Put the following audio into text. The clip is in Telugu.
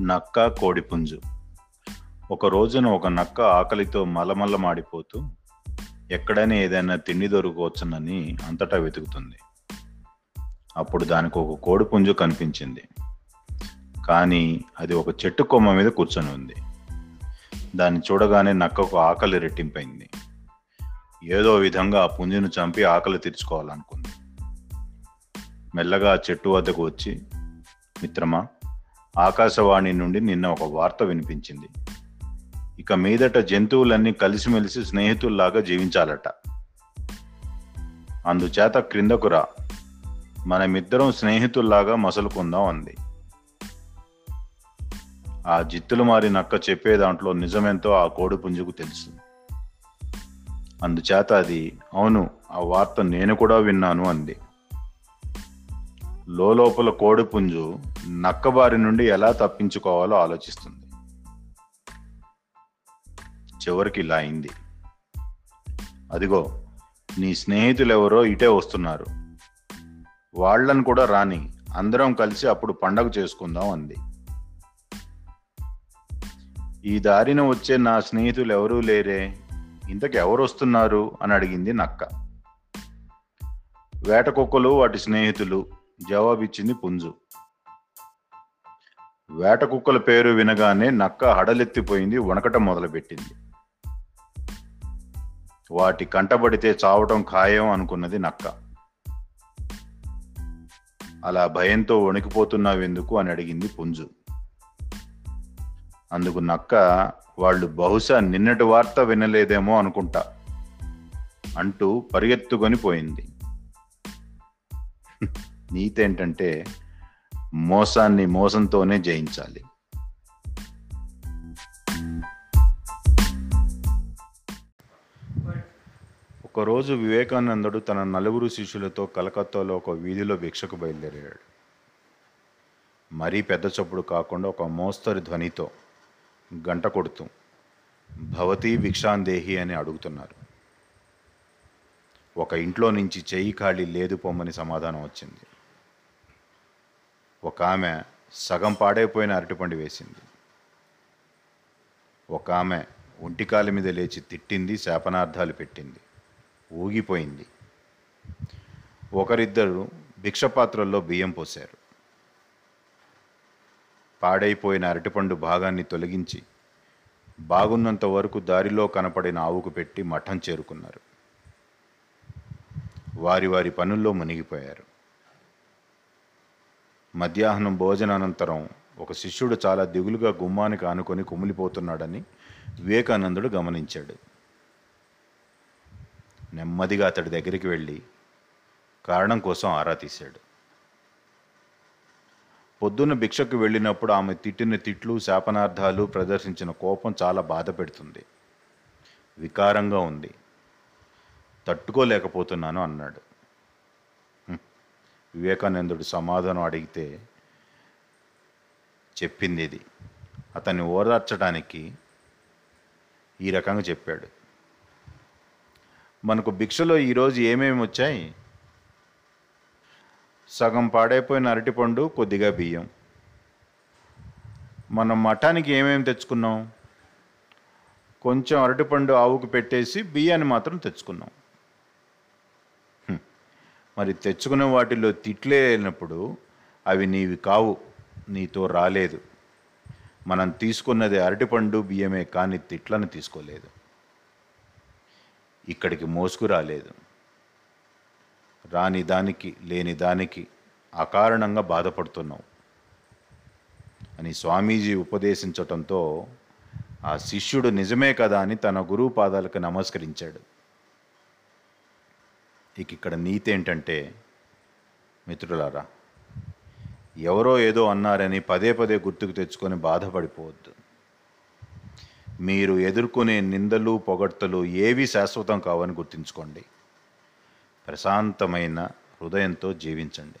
నక్క కోడిపుంజు. ఒక రోజున ఒక నక్క ఆకలితో మలమల్ల మాడిపోతూ ఎక్కడైనా ఏదైనా తిండి దొరకవచ్చునని అంతటా వెతుకుతుంది. అప్పుడు దానికి ఒక కోడిపుంజు కనిపించింది. కానీ అది ఒక చెట్టు కొమ్మ మీద కూర్చొని ఉంది. దాన్ని చూడగానే నక్కకు ఆకలి రెట్టింపైంది. ఏదో విధంగా ఆ పుంజును చంపి ఆకలి తీర్చుకోవాలనుకుంది. మెల్లగా ఆ చెట్టు వద్దకు వచ్చి మిత్రమా ఆకాశవాణి నుండి నిన్న ఒక వార్త వినిపించింది. ఇక మీదట జంతువులన్నీ కలిసిమెలిసి స్నేహితుల్లాగా జీవించాలట. అందుచేత క్రిందకు రా. మనమిద్దరం స్నేహితుల్లాగా మసలుకుందాం అంది. ఆ జిత్తులు మారి నక్క చెప్పే దాంట్లో నిజమెంతో ఆ కోడి పుంజుకు తెలుసు. అందుచేత అది అవును ఆ వార్త నేను కూడా విన్నాను అంది. లోపల కోడిపుంజు నక్కబారి నక్క బారి నుండి ఎలా తప్పించుకోవాలో ఆలోచిస్తుంది. చివరికి ఇలా అయింది. అదిగో నీ స్నేహితులు ఎవరో ఇటే వస్తున్నారు. వాళ్ళని కూడా రాని అందరం కలిసి అప్పుడు పండగ చేసుకుందాం అంది. ఈ దారిన వచ్చే నా స్నేహితులు ఎవరూ లేరే ఇంతకు ఎవరు వస్తున్నారు అని అడిగింది నక్క. వేట కుక్కలు వాటి స్నేహితులు జవాబిచ్చింది పుంజు. వేట కుక్కల పేరు వినగానే నక్క హడలెత్తిపోయింది వణకటం మొదలుపెట్టింది. వాటి కంటబడితే చావటం ఖాయం అనుకున్నది నక్క. అలా భయంతో వణికిపోతున్నావెందుకు అని అడిగింది పుంజు. అందుకు నక్క వాళ్ళు బహుశా నిన్నటి వార్త వినలేదేమో అనుకుంటా అంటూ పరిగెత్తుకొని పోయింది. నీతేంటంటే మోసాన్ని మోసంతోనే జయించాలి. ఒకరోజు వివేకానందుడు తన నలుగురు శిష్యులతో కలకత్తాలో ఒక వీధిలో భిక్షకు బయలుదేరాడు. మరీ పెద్ద చప్పుడు కాకుండా ఒక మోస్తరు ధ్వనితో గంట కొడుతూ భవతీ భిక్షాందేహి అని అడుగుతున్నారు. ఒక ఇంట్లో నుంచి చెయ్యి ఖాళీ లేదు పొమ్మని సమాధానం వచ్చింది. ఒక ఆమె సగం పాడైపోయిన అరటిపండు వేసింది. ఒక ఆమె ఒంటికాలి మీద లేచి తిట్టింది శాపనార్థాలు పెట్టింది. ఊగిపోయింది. ఒకరిద్దరు భిక్షపాత్రల్లో బియ్యం పోశారు. పాడైపోయిన అరటిపండు భాగాన్ని తొలగించి బాగున్నంత వరకు దారిలో కనపడిన ఆవుకు పెట్టి మఠం చేరుకున్నారు. వారి వారి పనుల్లో మునిగిపోయారు. మధ్యాహ్నం భోజనానంతరం ఒక శిష్యుడు చాలా దిగులుగా గుమ్మానికి ఆనుకొని కుమిలిపోతున్నాడని వివేకానందుడు గమనించాడు. నెమ్మదిగా అతడి దగ్గరికి వెళ్ళి కారణం కోసం ఆరా తీశాడు. పొద్దున్న భిక్షకు వెళ్ళినప్పుడు ఆమె తిట్టిన తిట్లు శాపనార్థాలు ప్రదర్శించిన కోపం చాలా బాధ పెడుతుంది. వికారంగా ఉంది. తట్టుకోలేకపోతున్నాను అన్నాడు. వివేకానందుడు సమాధానం అడిగితే చెప్పింది ఇది అతన్ని ఓదార్చడానికి ఈ రకంగా చెప్పాడు. మనకు భిక్షలో ఈరోజు ఏమేమి వచ్చాయి? సగం పాడైపోయిన అరటిపండు కొద్దిగా బియ్యం. మనం మఠానికి ఏమేమి తెచ్చుకున్నాం? కొంచెం అరటిపండు ఆవుకు పెట్టేసి బియ్యాన్ని మాత్రం తెచ్చుకున్నాం. మరి తెచ్చుకున్న వాటిలో తిట్లే లేనప్పుడు అవి నీవి కావు నీతో రాలేదు. మనం తీసుకున్నది అరటిపండు బియ్యమే కానీ తిట్లను తీసుకోలేదు. ఇక్కడికి మోసుకు రాలేదు. రాని దానికి లేని దానికి అకారణంగా బాధపడుతున్నావు అని స్వామీజీ ఉపదేశించటంతో ఆ శిష్యుడు నిజమే కదా అని తన గురువు పాదాలకు నమస్కరించాడు. ఇక ఇక్కడ నీతి ఏంటంటే మిత్రులారా ఎవరో ఏదో అన్నారని పదే పదే గుర్తుకు తెచ్చుకొని బాధపడిపోవద్దు. మీరు ఎదుర్కొనే నిందలు పొగడ్తలు ఏవి శాశ్వతం కావని గుర్తుంచుకోండి. ప్రశాంతమైన హృదయంతో జీవించండి.